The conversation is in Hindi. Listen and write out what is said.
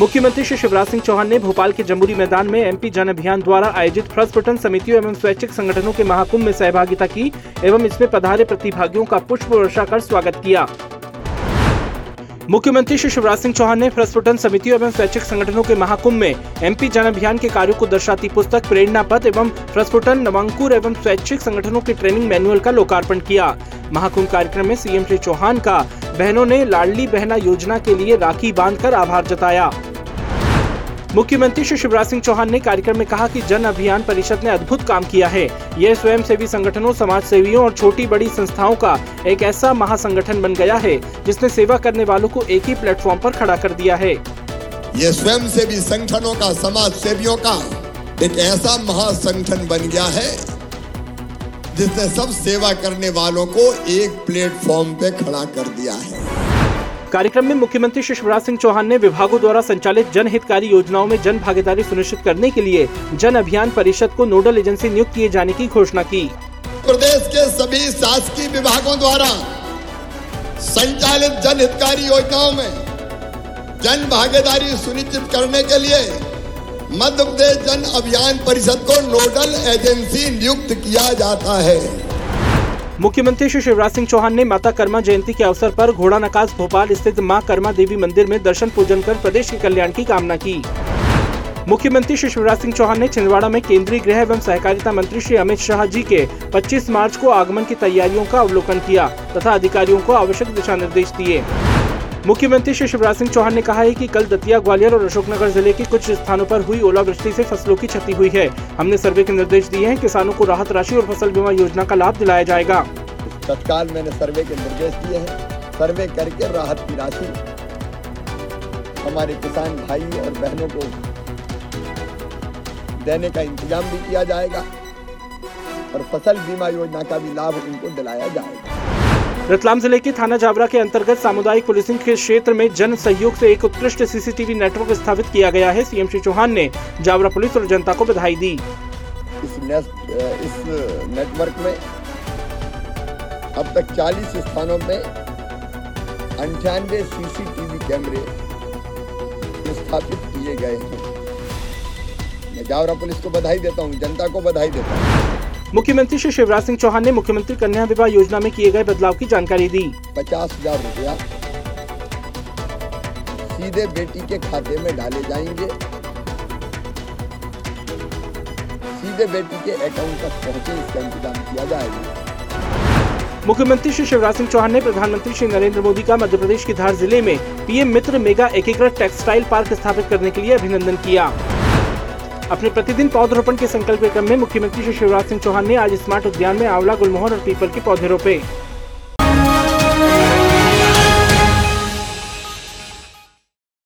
मुख्यमंत्री श्री शिवराज सिंह चौहान ने भोपाल के जम्बूरी मैदान में एमपी जन अभियान द्वारा आयोजित प्रस्फुटन समितियों एवं स्वैच्छिक संगठनों के महाकुंभ में सहभागिता की एवं इसमें पधारे प्रतिभागियों का पुष्प वर्षा कर स्वागत किया। मुख्यमंत्री श्री शिवराज सिंह चौहान ने प्रस्फुटन समितियों एवं स्वैच्छिक संगठनों के महाकुंभ में एमपी जन अभियान के कार्यों को दर्शाती पुस्तक प्रेरणा पथ एवं प्रस्फुटन, नवांकुर एवं स्वैच्छिक संगठनों के ट्रेनिंग मैनुअल का लोकार्पण किया। महाकुंभ कार्यक्रम में सीएम श्री चौहान का बहनों ने लाडली बहना योजना के लिए राखी बांधकर आभार जताया। मुख्यमंत्री श्री शिवराज सिंह चौहान ने कार्यक्रम में कहा कि जन अभियान परिषद ने अद्भुत काम किया है। यह स्वयं सेवी संगठनों समाज सेवियों और छोटी बड़ी संस्थाओं का एक ऐसा महासंगठन बन गया है, जिसने सेवा करने वालों को एक ही प्लेटफॉर्म पर खड़ा कर दिया है। ये स्वयं सेवी संगठनों का समाज सेवियों का एक ऐसा महासंगठन बन गया है, जिसने सब सेवा करने वालों को एक प्लेटफॉर्म पे खड़ा कर दिया है। कार्यक्रम में मुख्यमंत्री शिवराज सिंह चौहान ने विभागों द्वारा संचालित जनहितकारी योजनाओं में जन भागीदारी सुनिश्चित करने के लिए जन अभियान परिषद को नोडल एजेंसी नियुक्त किए जाने की घोषणा की। प्रदेश के सभी शासकीय विभागों द्वारा संचालित जनहितकारी योजनाओं में जन भागीदारी सुनिश्चित करने के लिए मध्य प्रदेश जन अभियान परिषद को नोडल एजेंसी नियुक्त किया जाता है। मुख्यमंत्री श्री शिवराज सिंह चौहान ने माता कर्मा जयंती के अवसर पर घोड़ा नकाज भोपाल स्थित माँ कर्मा देवी मंदिर में दर्शन पूजन कर प्रदेश के कल्याण की कामना की। मुख्यमंत्री श्री शिवराज सिंह चौहान ने छिंदवाड़ा में केंद्रीय गृह एवं सहकारिता मंत्री श्री अमित शाह जी के 25 मार्च को आगमन की तैयारियों का अवलोकन किया तथा अधिकारियों को आवश्यक दिशा निर्देश दिए। मुख्यमंत्री श्री शिवराज सिंह चौहान ने कहा है कि कल दतिया, ग्वालियर और अशोकनगर ज़िले के कुछ स्थानों पर हुई ओलावृष्टि से फ़सलों की क्षति हुई है। हमने सर्वे के निर्देश दिए हैं, किसानों को राहत राशि और फ़सल बीमा योजना का लाभ दिलाया जाएगा। तत्काल मैंने सर्वे के निर्देश दिए हैं। सर्वे करके राहत की राशि हमारे किसान भाई और बहनों को देने का इंतज़ाम भी किया जाएगा और फ़सल बीमा योजना का भी लाभ उनको दिलाया जाएगा। रतलाम ज़िले के थाना जावरा के अंतर्गत सामुदायिक पुलिसिंग के क्षेत्र में जन सहयोग से एक उत्कृष्ट सीसीटीवी नेटवर्क स्थापित किया गया है। सीएम श्री चौहान ने जावरा पुलिस और जनता को बधाई दी। इस इस नेटवर्क में अब तक 40 स्थानों में अंठानवे सीसीटीवी कैमरे स्थापित किए गए हैं। मैं जावरा पुलिस को बधाई देता हूँ, जनता को बधाई देता हूँ। मुख्यमंत्री श्री शिवराज सिंह चौहान ने मुख्यमंत्री कन्या विवाह योजना में किए गए बदलाव की जानकारी दी। पचास हज़ार रूपया सीधे बेटी के खाते में डाले जाएँगे। सीधे बेटी के अकाउंट तक पहुँचे इसका इंतज़ाम किया जाएगा। मुख्यमंत्री श्री शिवराज सिंह चौहान ने प्रधानमंत्री श्री नरेंद्र मोदी का मध्य प्रदेश की धार ज़िले में पीएम मित्र मेगा एकीकृत टेक्सटाइल पार्क स्थापित करने के लिए अभिनंदन किया। अपने प्रतिदिन पौधरोपण के संकल्प के क्रम में मुख्यमंत्री श्री शिवराज सिंह चौहान ने आज स्मार्ट उद्यान में आंवला, गुलमोहर और पीपल के पौधे रोपे।